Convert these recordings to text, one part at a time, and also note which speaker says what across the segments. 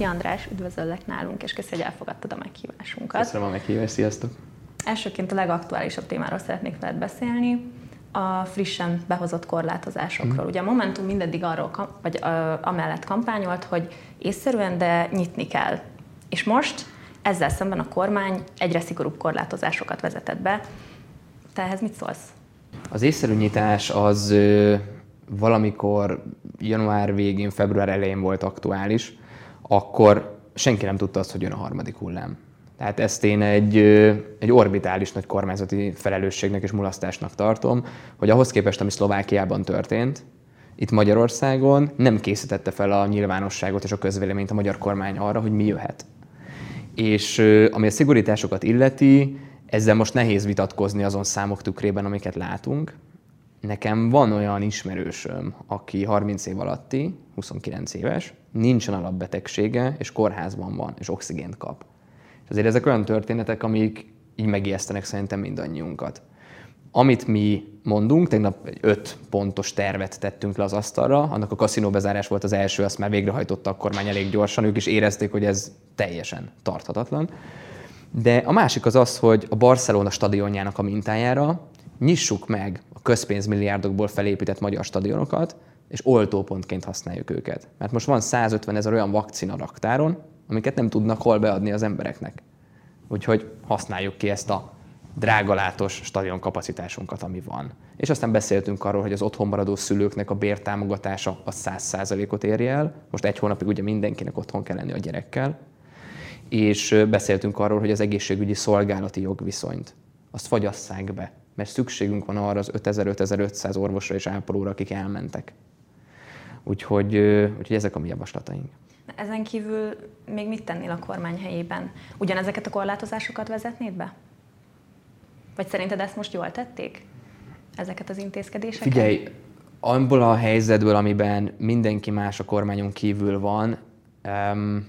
Speaker 1: Szia András, üdvözöllek nálunk, és köszönjük, hogy elfogadtad a meghívásunkat.
Speaker 2: Köszönöm a meghívást, sziasztok!
Speaker 1: Elsőként a legaktuálisabb témáról szeretnék veled beszélni, a frissen behozott korlátozásokról. Mm. Ugye a Momentum mindeddig arról, vagy ö, amellett kampányolt, hogy észszerűen, de nyitni kell. És most ezzel szemben a kormány egyre szigorúbb korlátozásokat vezetett be. Te ehhez mit szólsz?
Speaker 2: Az észszerű nyitás az ö, valamikor január végén, február elején volt aktuális, akkor senki nem tudta azt, hogy jön a harmadik hullám. Tehát ezt én egy, egy orbitális nagy kormányzati felelősségnek és mulasztásnak tartom, hogy ahhoz képest, ami Szlovákiában történt, itt Magyarországon nem készítette fel a nyilvánosságot és a közvéleményt a magyar kormány arra, hogy mi jöhet. És ami a szigorításokat illeti, ezzel most nehéz vitatkozni azon számok tükrében, amiket látunk. Nekem van olyan ismerősöm, aki 30 év alatti, 29 éves, nincsen alapbetegsége, és kórházban van, és oxigént kap. És azért ezek olyan történetek, amik így megijesztenek szerintem mindannyiunkat. Amit mi mondunk, tegnap egy öt pontos tervet tettünk le az asztalra, annak a kaszinó bezárás volt az első, azt már végrehajtotta a kormány elég gyorsan, ők is érezték, hogy ez teljesen tarthatatlan. De a másik az az, hogy a Barcelona stadionjának a mintájára nyissuk meg a közpénzmilliárdokból felépített magyar stadionokat, és oltópontként használjuk őket. Mert most van 150 ezer olyan vakcina raktáron, amiket nem tudnak hol beadni az embereknek. Úgyhogy használjuk ki ezt a drágalátos stadion kapacitásunkat, ami van. És aztán beszéltünk arról, hogy az otthon maradó szülőknek a bértámogatása a 100%-ot érje el. Most egy hónapig ugye mindenkinek otthon kell lenni a gyerekkel. És beszéltünk arról, hogy az egészségügyi szolgálati jogviszonyt azt fagyasszák be, mert szükségünk van arra az 5000-5500 orvosra és ápolóra, akik elmentek. Úgyhogy, úgyhogy ezek a mi javaslataink.
Speaker 1: Ezen kívül még mit tennél a kormány helyében? Ugyanezeket a korlátozásokat vezetnéd be? Vagy szerinted ezt most jól tették? Ezeket az intézkedéseket?
Speaker 2: Figyelj, abból a helyzetből, amiben mindenki más a kormányon kívül van, um,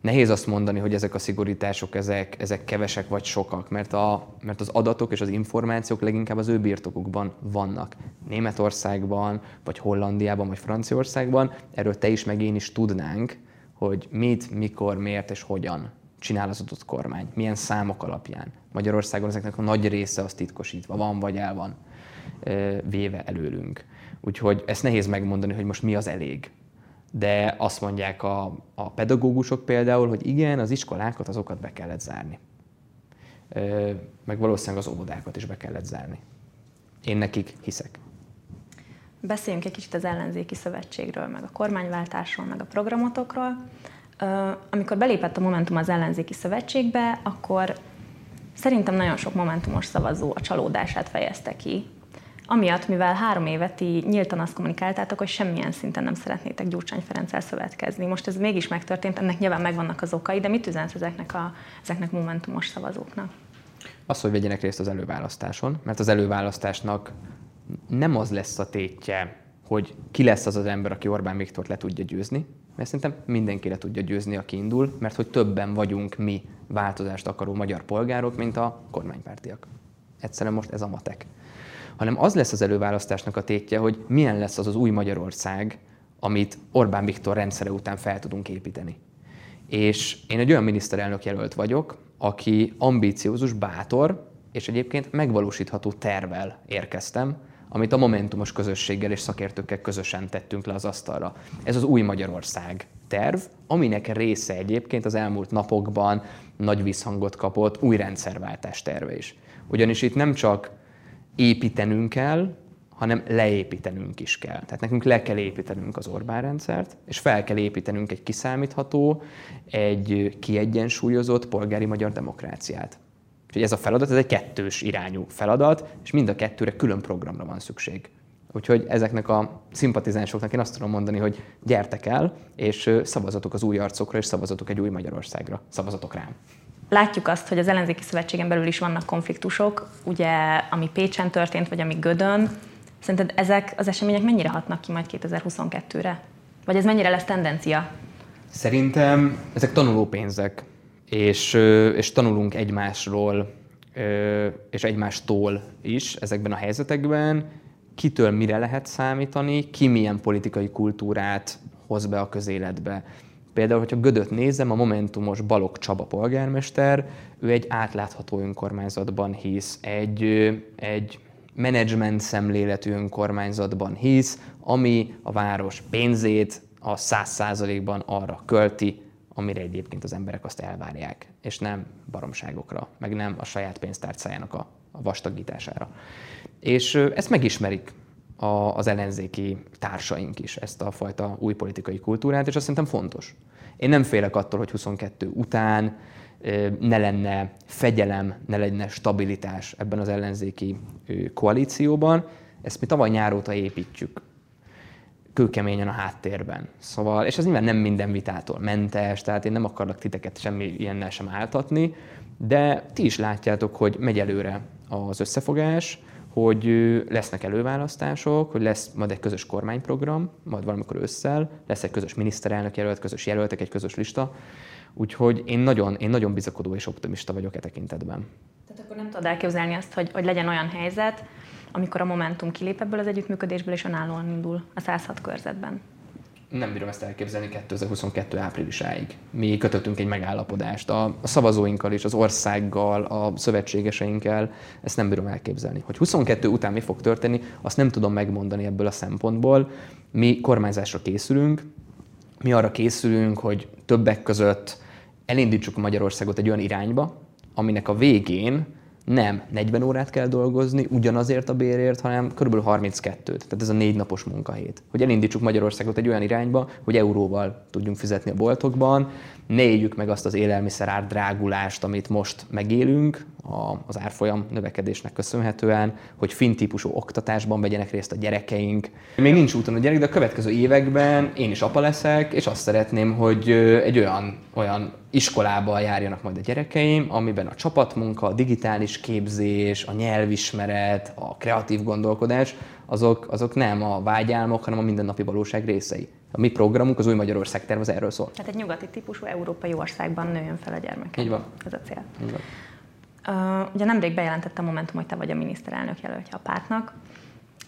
Speaker 2: nehéz azt mondani, hogy ezek a szigorítások, ezek, ezek kevesek vagy sokak, mert, a, mert az adatok és az információk leginkább az ő birtokukban vannak. Németországban, vagy Hollandiában, vagy Franciaországban, erről te is, meg én is tudnánk, hogy mit, mikor, miért és hogyan csinál az adott kormány, milyen számok alapján. Magyarországon ezeknek a nagy része az titkosítva van, vagy el van véve előlünk. Úgyhogy ezt nehéz megmondani, hogy most mi az elég de azt mondják a, a pedagógusok például, hogy igen, az iskolákat, azokat be kellett zárni. Meg valószínűleg az óvodákat is be kellett zárni. Én nekik hiszek.
Speaker 1: Beszéljünk egy kicsit az ellenzéki szövetségről, meg a kormányváltásról, meg a programotokról. Amikor belépett a Momentum az ellenzéki szövetségbe, akkor szerintem nagyon sok Momentumos szavazó a csalódását fejezte ki Amiatt, mivel három évet így nyíltan azt kommunikáltátok, hogy semmilyen szinten nem szeretnétek Gyurcsány Ferenccel szövetkezni. Most ez mégis megtörtént, ennek nyilván megvannak az okai, de mit üzensz ezeknek a ezeknek momentumos szavazóknak?
Speaker 2: Az, hogy vegyenek részt az előválasztáson, mert az előválasztásnak nem az lesz a tétje, hogy ki lesz az az ember, aki Orbán Viktort le tudja győzni, mert szerintem mindenki le tudja győzni, aki indul, mert hogy többen vagyunk mi változást akaró magyar polgárok, mint a kormánypártiak. Egyszerűen most ez a matek hanem az lesz az előválasztásnak a tétje, hogy milyen lesz az az új Magyarország, amit Orbán Viktor rendszere után fel tudunk építeni. És én egy olyan miniszterelnök jelölt vagyok, aki ambíciózus, bátor, és egyébként megvalósítható tervel érkeztem, amit a Momentumos közösséggel és szakértőkkel közösen tettünk le az asztalra. Ez az új Magyarország terv, aminek része egyébként az elmúlt napokban nagy visszhangot kapott új rendszerváltás terve is. Ugyanis itt nem csak építenünk kell, hanem leépítenünk is kell. Tehát nekünk le kell építenünk az Orbán rendszert, és fel kell építenünk egy kiszámítható, egy kiegyensúlyozott polgári magyar demokráciát. Úgyhogy ez a feladat, ez egy kettős irányú feladat, és mind a kettőre külön programra van szükség. Úgyhogy ezeknek a szimpatizánsoknak én azt tudom mondani, hogy gyertek el, és szavazatok az új arcokra, és szavazatok egy új Magyarországra. Szavazatok rám!
Speaker 1: Látjuk azt, hogy az ellenzéki szövetségen belül is vannak konfliktusok, ugye, ami Pécsen történt, vagy ami Gödön. Szerinted ezek az események mennyire hatnak ki majd 2022-re? Vagy ez mennyire lesz tendencia?
Speaker 2: Szerintem ezek tanulópénzek, és, és tanulunk egymásról, és egymástól is ezekben a helyzetekben, kitől mire lehet számítani, ki milyen politikai kultúrát hoz be a közéletbe. Például, hogyha Gödöt nézem, a Momentumos Balog Csaba polgármester, ő egy átlátható önkormányzatban hisz, egy, egy menedzsment szemléletű önkormányzatban hisz, ami a város pénzét a száz százalékban arra költi, amire egyébként az emberek azt elvárják, és nem baromságokra, meg nem a saját pénztárcájának a vastagítására. És ezt megismerik a, az ellenzéki társaink is, ezt a fajta új politikai kultúrát, és azt szerintem fontos. Én nem félek attól, hogy 22 után ne lenne fegyelem, ne lenne stabilitás ebben az ellenzéki koalícióban. Ezt mi tavaly nyáróta építjük kőkeményen a háttérben. Szóval, és ez nyilván nem minden vitától mentes, tehát én nem akarlak titeket semmi ilyennel sem áltatni, de ti is látjátok, hogy megy előre az összefogás, hogy lesznek előválasztások, hogy lesz majd egy közös kormányprogram, majd valamikor ősszel, lesz egy közös miniszterelnök jelölt, közös jelöltek, egy közös lista. Úgyhogy én nagyon, én nagyon bizakodó és optimista vagyok e tekintetben.
Speaker 1: Tehát akkor nem tudod elképzelni azt, hogy, hogy legyen olyan helyzet, amikor a Momentum kilép ebből az együttműködésből, és önállóan indul a 106 körzetben?
Speaker 2: Nem bírom ezt elképzelni 2022 áprilisáig. Mi kötöttünk egy megállapodást a, szavazóinkkal és az országgal, a szövetségeseinkkel, ezt nem bírom elképzelni. Hogy 22 után mi fog történni, azt nem tudom megmondani ebből a szempontból. Mi kormányzásra készülünk, mi arra készülünk, hogy többek között elindítsuk Magyarországot egy olyan irányba, aminek a végén nem 40 órát kell dolgozni ugyanazért a bérért, hanem kb. 32-t. Tehát ez a négy napos munkahét. Hogy elindítsuk Magyarországot egy olyan irányba, hogy euróval tudjunk fizetni a boltokban, ne éljük meg azt az élelmiszer drágulást, amit most megélünk az árfolyam növekedésnek köszönhetően, hogy fin típusú oktatásban vegyenek részt a gyerekeink. Még nincs úton a gyerek, de a következő években én is apa leszek, és azt szeretném, hogy egy olyan, olyan iskolába járjanak majd a gyerekeim, amiben a csapatmunka, a digitális képzés, a nyelvismeret, a kreatív gondolkodás, azok, azok nem a vágyálmok, hanem a mindennapi valóság részei. A mi programunk, az új Magyarország terv az erről szól.
Speaker 1: Tehát egy nyugati típusú európai országban nőjön fel a gyermek.
Speaker 2: Így van.
Speaker 1: Ez a cél.
Speaker 2: Így van.
Speaker 1: Uh, ugye nemrég bejelentette a Momentum, hogy te vagy a miniszterelnök jelöltje a pártnak.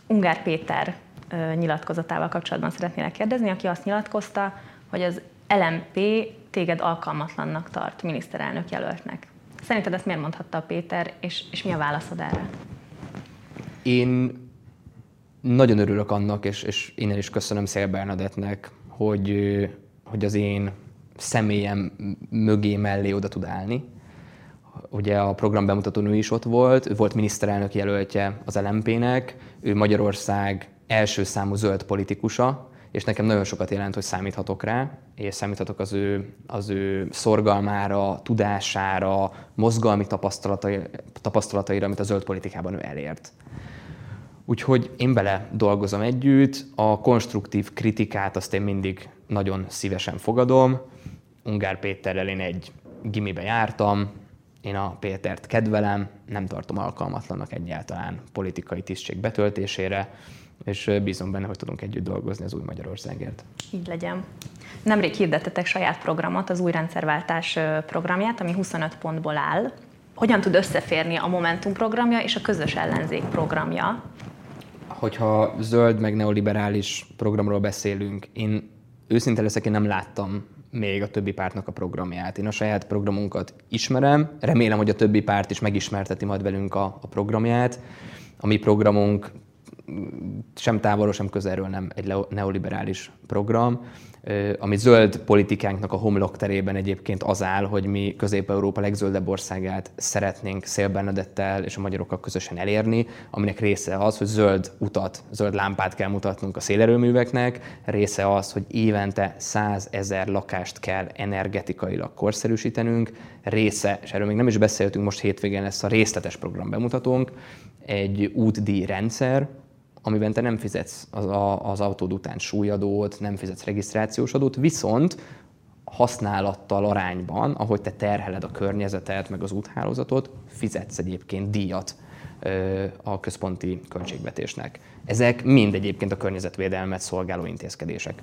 Speaker 1: Ungár Péter uh, nyilatkozatával kapcsolatban szeretnélek kérdezni, aki azt nyilatkozta, hogy az LMP téged alkalmatlannak tart miniszterelnök jelöltnek. Szerinted ezt miért mondhatta a Péter, és, és mi a válaszod erre?
Speaker 2: Én nagyon örülök annak, és, és innen is köszönöm Szél Bernadettnek, hogy, hogy az én személyem mögé mellé oda tud állni. Ugye a program bemutató is ott volt, ő volt miniszterelnök jelöltje az LMP-nek, ő Magyarország első számú zöld politikusa, és nekem nagyon sokat jelent, hogy számíthatok rá, és számíthatok az ő, az ő szorgalmára, tudására, mozgalmi tapasztalatai, tapasztalataira, amit a zöld politikában ő elért. Úgyhogy én bele dolgozom együtt, a konstruktív kritikát azt én mindig nagyon szívesen fogadom. Ungár Péterrel én egy gimibe jártam, én a Pétert kedvelem, nem tartom alkalmatlannak egyáltalán politikai tisztség betöltésére, és bízom benne, hogy tudunk együtt dolgozni az új Magyarországért.
Speaker 1: Így legyen. Nemrég hirdettetek saját programot, az új rendszerváltás programját, ami 25 pontból áll. Hogyan tud összeférni a Momentum programja és a közös ellenzék programja?
Speaker 2: hogyha zöld meg neoliberális programról beszélünk, én őszinte leszek, én nem láttam még a többi pártnak a programját. Én a saját programunkat ismerem, remélem, hogy a többi párt is megismerteti majd velünk a, a programját. A mi programunk sem távolról, sem közelről nem egy neoliberális program. Ami zöld politikánknak a homlok terében egyébként az áll, hogy mi Közép-Európa legzöldebb országát szeretnénk Szél Bernadettel és a magyarokkal közösen elérni, aminek része az, hogy zöld utat, zöld lámpát kell mutatnunk a szélerőműveknek, része az, hogy évente 100 ezer lakást kell energetikailag korszerűsítenünk, része, és erről még nem is beszéltünk, most hétvégén lesz a részletes program bemutatónk, egy útdíj rendszer, amiben te nem fizetsz az, a, az autód után súlyadót, nem fizetsz regisztrációs adót, viszont használattal arányban, ahogy te terheled a környezetet, meg az úthálózatot, fizetsz egyébként díjat a központi költségvetésnek. Ezek mind egyébként a környezetvédelmet szolgáló intézkedések.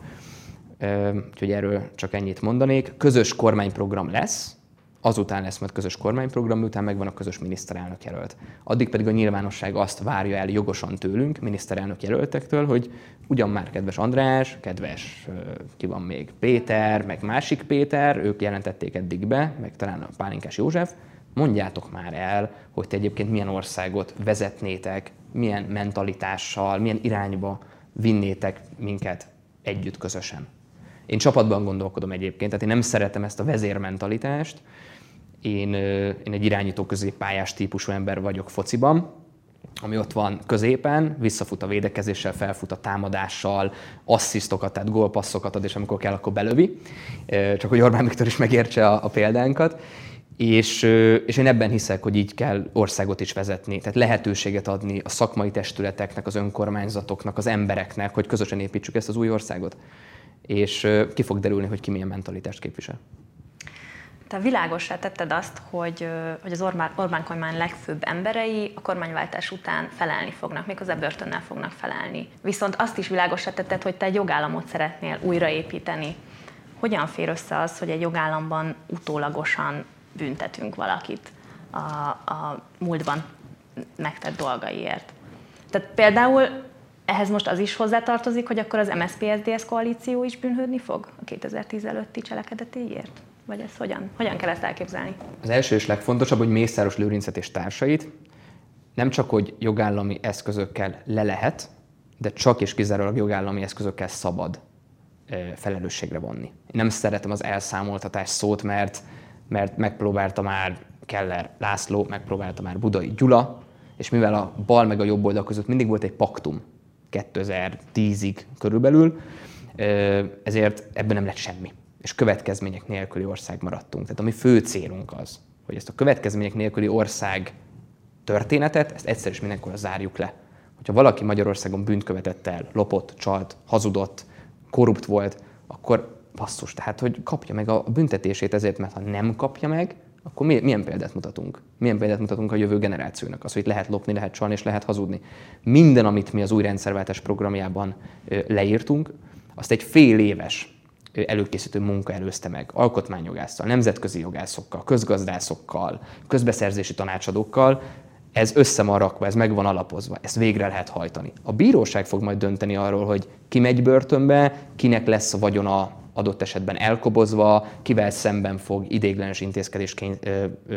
Speaker 2: Úgyhogy erről csak ennyit mondanék. Közös kormányprogram lesz, azután lesz majd közös kormányprogram, miután megvan a közös miniszterelnök jelölt. Addig pedig a nyilvánosság azt várja el jogosan tőlünk, miniszterelnök jelöltektől, hogy ugyan már kedves András, kedves, ki van még, Péter, meg másik Péter, ők jelentették eddig be, meg talán a Pálinkás József, mondjátok már el, hogy te egyébként milyen országot vezetnétek, milyen mentalitással, milyen irányba vinnétek minket együtt közösen. Én csapatban gondolkodom egyébként, tehát én nem szeretem ezt a vezérmentalitást. Én, én egy irányító középpályás típusú ember vagyok fociban, ami ott van középen, visszafut a védekezéssel, felfut a támadással, asszisztokat, tehát gólpasszokat ad, és amikor kell, akkor belövi. Csak hogy Orbán Viktor is megértse a, a példánkat. És, és én ebben hiszek, hogy így kell országot is vezetni, tehát lehetőséget adni a szakmai testületeknek, az önkormányzatoknak, az embereknek, hogy közösen építsük ezt az új országot. És ki fog derülni, hogy ki milyen mentalitást képvisel.
Speaker 1: Te világosá tetted azt, hogy, hogy az Orbán, Orbán kormány legfőbb emberei a kormányváltás után felelni fognak, méghozzá börtönnel fognak felelni. Viszont azt is világosá tetted, hogy te egy jogállamot szeretnél újraépíteni. Hogyan fér össze az, hogy egy jogállamban utólagosan büntetünk valakit a, a múltban megtett dolgaiért. Tehát például ehhez most az is hozzátartozik, hogy akkor az MSZP-SZDSZ koalíció is bűnhődni fog a 2010 előtti cselekedetéért? Vagy ez hogyan? Hogyan kell ezt elképzelni?
Speaker 2: Az első és legfontosabb, hogy Mészáros Lőrincet és társait nem csak, hogy jogállami eszközökkel le lehet, de csak és kizárólag jogállami eszközökkel szabad felelősségre vonni. Én nem szeretem az elszámoltatás szót, mert mert megpróbálta már Keller László, megpróbálta már Budai Gyula, és mivel a bal meg a jobb oldal között mindig volt egy paktum 2010-ig körülbelül, ezért ebben nem lett semmi. És következmények nélküli ország maradtunk. Tehát a mi fő célunk az, hogy ezt a következmények nélküli ország történetet, ezt egyszer is mindenkor zárjuk le. Hogyha valaki Magyarországon bűnt követett el, lopott, csalt, hazudott, korrupt volt, akkor basszus, tehát hogy kapja meg a büntetését ezért, mert ha nem kapja meg, akkor milyen példát mutatunk? Milyen példát mutatunk a jövő generációnak? Az, hogy lehet lopni, lehet csalni és lehet hazudni. Minden, amit mi az új rendszerváltás programjában leírtunk, azt egy fél éves előkészítő munka előzte meg, alkotmányjogásszal, nemzetközi jogászokkal, közgazdászokkal, közbeszerzési tanácsadókkal, ez össze van rakva, ez meg van alapozva, ezt végre lehet hajtani. A bíróság fog majd dönteni arról, hogy ki megy börtönbe, kinek lesz a vagyona adott esetben elkobozva, kivel szemben fog idéglenes intézkedést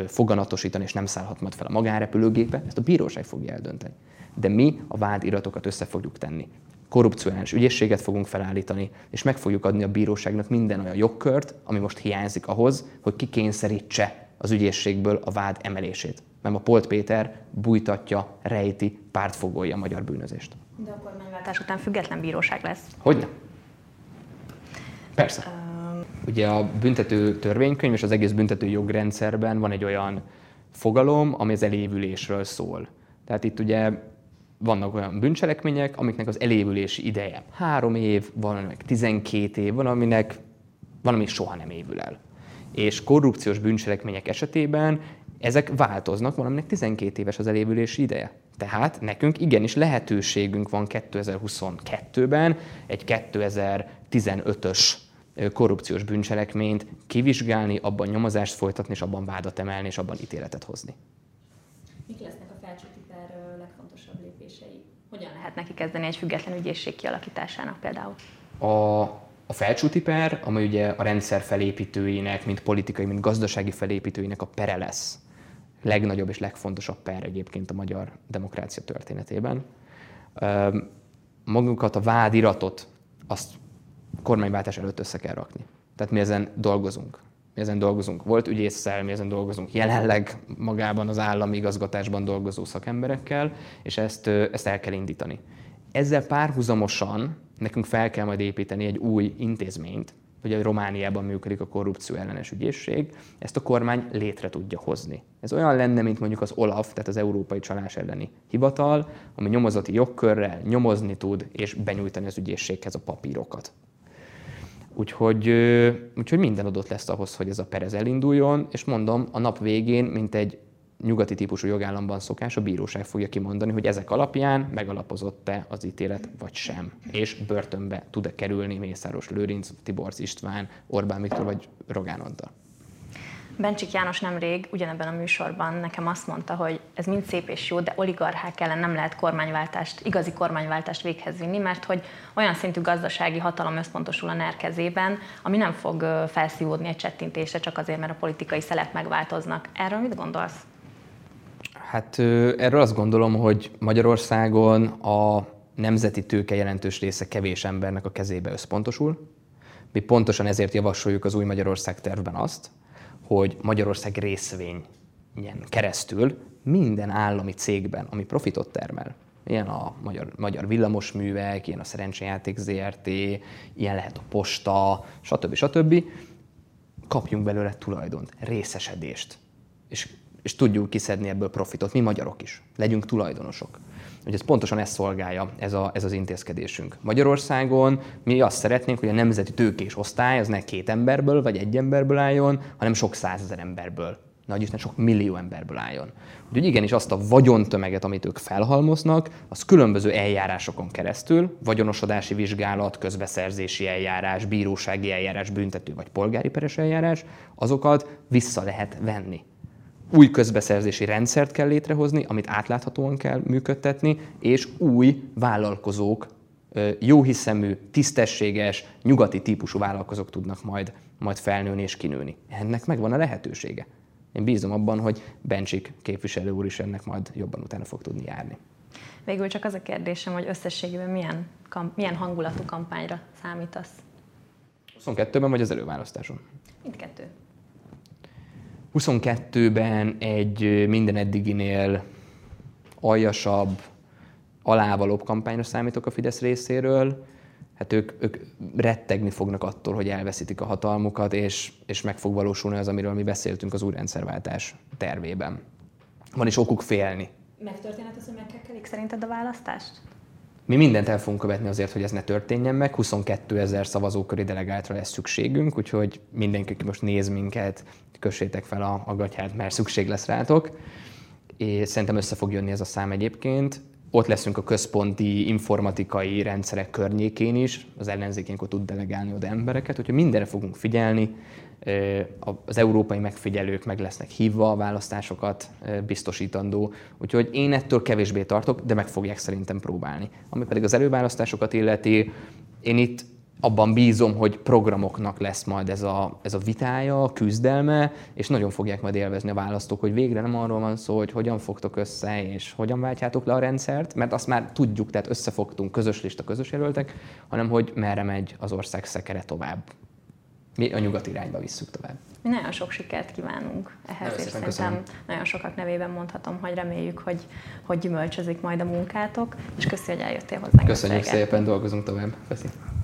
Speaker 2: foganatosítani, és nem szállhat majd fel a magánrepülőgépe, ezt a bíróság fogja eldönteni. De mi a vádiratokat össze fogjuk tenni. Korrupciós ügyészséget fogunk felállítani, és meg fogjuk adni a bíróságnak minden olyan jogkört, ami most hiányzik ahhoz, hogy kikényszerítse az ügyészségből a vád emelését. Mert a Polt Péter bújtatja, rejti, pártfogolja a magyar bűnözést.
Speaker 1: De a kormányváltás után független bíróság lesz.
Speaker 2: Hogyne? Persze. Um, Ugye a büntető törvénykönyv és az egész büntető jogrendszerben van egy olyan fogalom, ami az elévülésről szól. Tehát itt ugye vannak olyan bűncselekmények, amiknek az elévülési ideje három év, van aminek 12 év, van aminek van, ami soha nem évül el. És korrupciós bűncselekmények esetében ezek változnak, valaminek 12 éves az elévülési ideje. Tehát nekünk igenis lehetőségünk van 2022-ben egy 2015-ös korrupciós bűncselekményt kivizsgálni, abban nyomozást folytatni, és abban vádat emelni, és abban ítéletet hozni.
Speaker 1: Mik lesznek per legfontosabb lépései? Hogyan lehet neki kezdeni egy független ügyészség kialakításának például?
Speaker 2: A, a felcsúti per, amely ugye a rendszer felépítőinek, mint politikai, mint gazdasági felépítőinek a pere lesz legnagyobb és legfontosabb per egyébként a magyar demokrácia történetében. Magunkat a vádiratot azt kormányváltás előtt össze kell rakni. Tehát mi ezen dolgozunk. Mi ezen dolgozunk. Volt ügyészszel, mi ezen dolgozunk jelenleg magában az állami igazgatásban dolgozó szakemberekkel, és ezt, ezt el kell indítani. Ezzel párhuzamosan nekünk fel kell majd építeni egy új intézményt, hogy Romániában működik a korrupció ellenes ügyészség, ezt a kormány létre tudja hozni. Ez olyan lenne, mint mondjuk az OLAF, tehát az Európai Csalás elleni Hivatal, ami nyomozati jogkörrel nyomozni tud és benyújtani az ügyészséghez a papírokat. Úgyhogy, úgyhogy minden adott lesz ahhoz, hogy ez a perez elinduljon, és mondom, a nap végén, mint egy nyugati típusú jogállamban szokás, a bíróság fogja kimondani, hogy ezek alapján megalapozott-e az ítélet, vagy sem. És börtönbe tud-e kerülni Mészáros Lőrinc, Tiborz István, Orbán Viktor vagy Rogán Antal.
Speaker 1: Bencsik János nemrég ugyanebben a műsorban nekem azt mondta, hogy ez mind szép és jó, de oligarchák ellen nem lehet kormányváltást, igazi kormányváltást véghez vinni, mert hogy olyan szintű gazdasági hatalom összpontosul a NER kezében, ami nem fog felszívódni egy csettintésre csak azért, mert a politikai szelek megváltoznak. Erről mit gondolsz?
Speaker 2: Hát erről azt gondolom, hogy Magyarországon a nemzeti tőke jelentős része kevés embernek a kezébe összpontosul. Mi pontosan ezért javasoljuk az új Magyarország tervben azt, hogy Magyarország részvényen keresztül minden állami cégben, ami profitot termel, ilyen a magyar, magyar villamosművek, ilyen a szerencsejáték ZRT, ilyen lehet a posta, stb. stb. Kapjunk belőle tulajdont, részesedést. És, és tudjuk kiszedni ebből profitot, mi magyarok is. Legyünk tulajdonosok. Hogy ez pontosan ezt szolgálja, ez, a, ez az intézkedésünk. Magyarországon mi azt szeretnénk, hogy a nemzeti tőkés osztály az ne két emberből vagy egy emberből álljon, hanem sok százezer emberből nagy Isten sok millió emberből álljon. Úgyhogy igenis azt a vagyontömeget, amit ők felhalmoznak, az különböző eljárásokon keresztül, vagyonosodási vizsgálat, közbeszerzési eljárás, bírósági eljárás, büntető vagy polgári peres eljárás, azokat vissza lehet venni új közbeszerzési rendszert kell létrehozni, amit átláthatóan kell működtetni, és új vállalkozók, jóhiszemű, tisztességes, nyugati típusú vállalkozók tudnak majd, majd felnőni és kinőni. Ennek megvan a lehetősége. Én bízom abban, hogy Bencsik képviselő úr is ennek majd jobban utána fog tudni járni.
Speaker 1: Végül csak az a kérdésem, hogy összességében milyen, kam- milyen hangulatú kampányra számítasz?
Speaker 2: 22-ben vagy az előválasztáson?
Speaker 1: Mindkettő.
Speaker 2: 22-ben egy minden eddiginél aljasabb, alávalóbb kampányra számítok a Fidesz részéről. Hát ők, ők rettegni fognak attól, hogy elveszítik a hatalmukat, és, és meg fog valósulni az, amiről mi beszéltünk az új rendszerváltás tervében. Van is okuk félni.
Speaker 1: Megtörténhet az, hogy megkekkelik szerinted a választást?
Speaker 2: Mi mindent el fogunk követni azért, hogy ez ne történjen meg. 22 ezer szavazóköri delegáltra lesz szükségünk, úgyhogy mindenki, aki most néz minket, kössétek fel a, a gatyát, mert szükség lesz rátok. És szerintem össze fog jönni ez a szám egyébként. Ott leszünk a központi informatikai rendszerek környékén is, az ellenzékénk ott tud delegálni oda embereket, úgyhogy mindenre fogunk figyelni, az európai megfigyelők meg lesznek hívva, a választásokat biztosítandó. Úgyhogy én ettől kevésbé tartok, de meg fogják szerintem próbálni. Ami pedig az előválasztásokat illeti, én itt abban bízom, hogy programoknak lesz majd ez a, ez a vitája, a küzdelme, és nagyon fogják majd élvezni a választók, hogy végre nem arról van szó, hogy hogyan fogtok össze, és hogyan váltjátok le a rendszert, mert azt már tudjuk, tehát összefogtunk közös lista, közös jelöltek, hanem hogy merre megy az ország szekere tovább mi a nyugat irányba visszük tovább.
Speaker 1: Mi nagyon sok sikert kívánunk ehhez, és szerintem köszönöm. nagyon sokak nevében mondhatom, hogy reméljük, hogy, hogy gyümölcsözik majd a munkátok, és köszi, hogy eljöttél hozzánk.
Speaker 2: Köszönjük szépen, dolgozunk tovább. Köszönjük.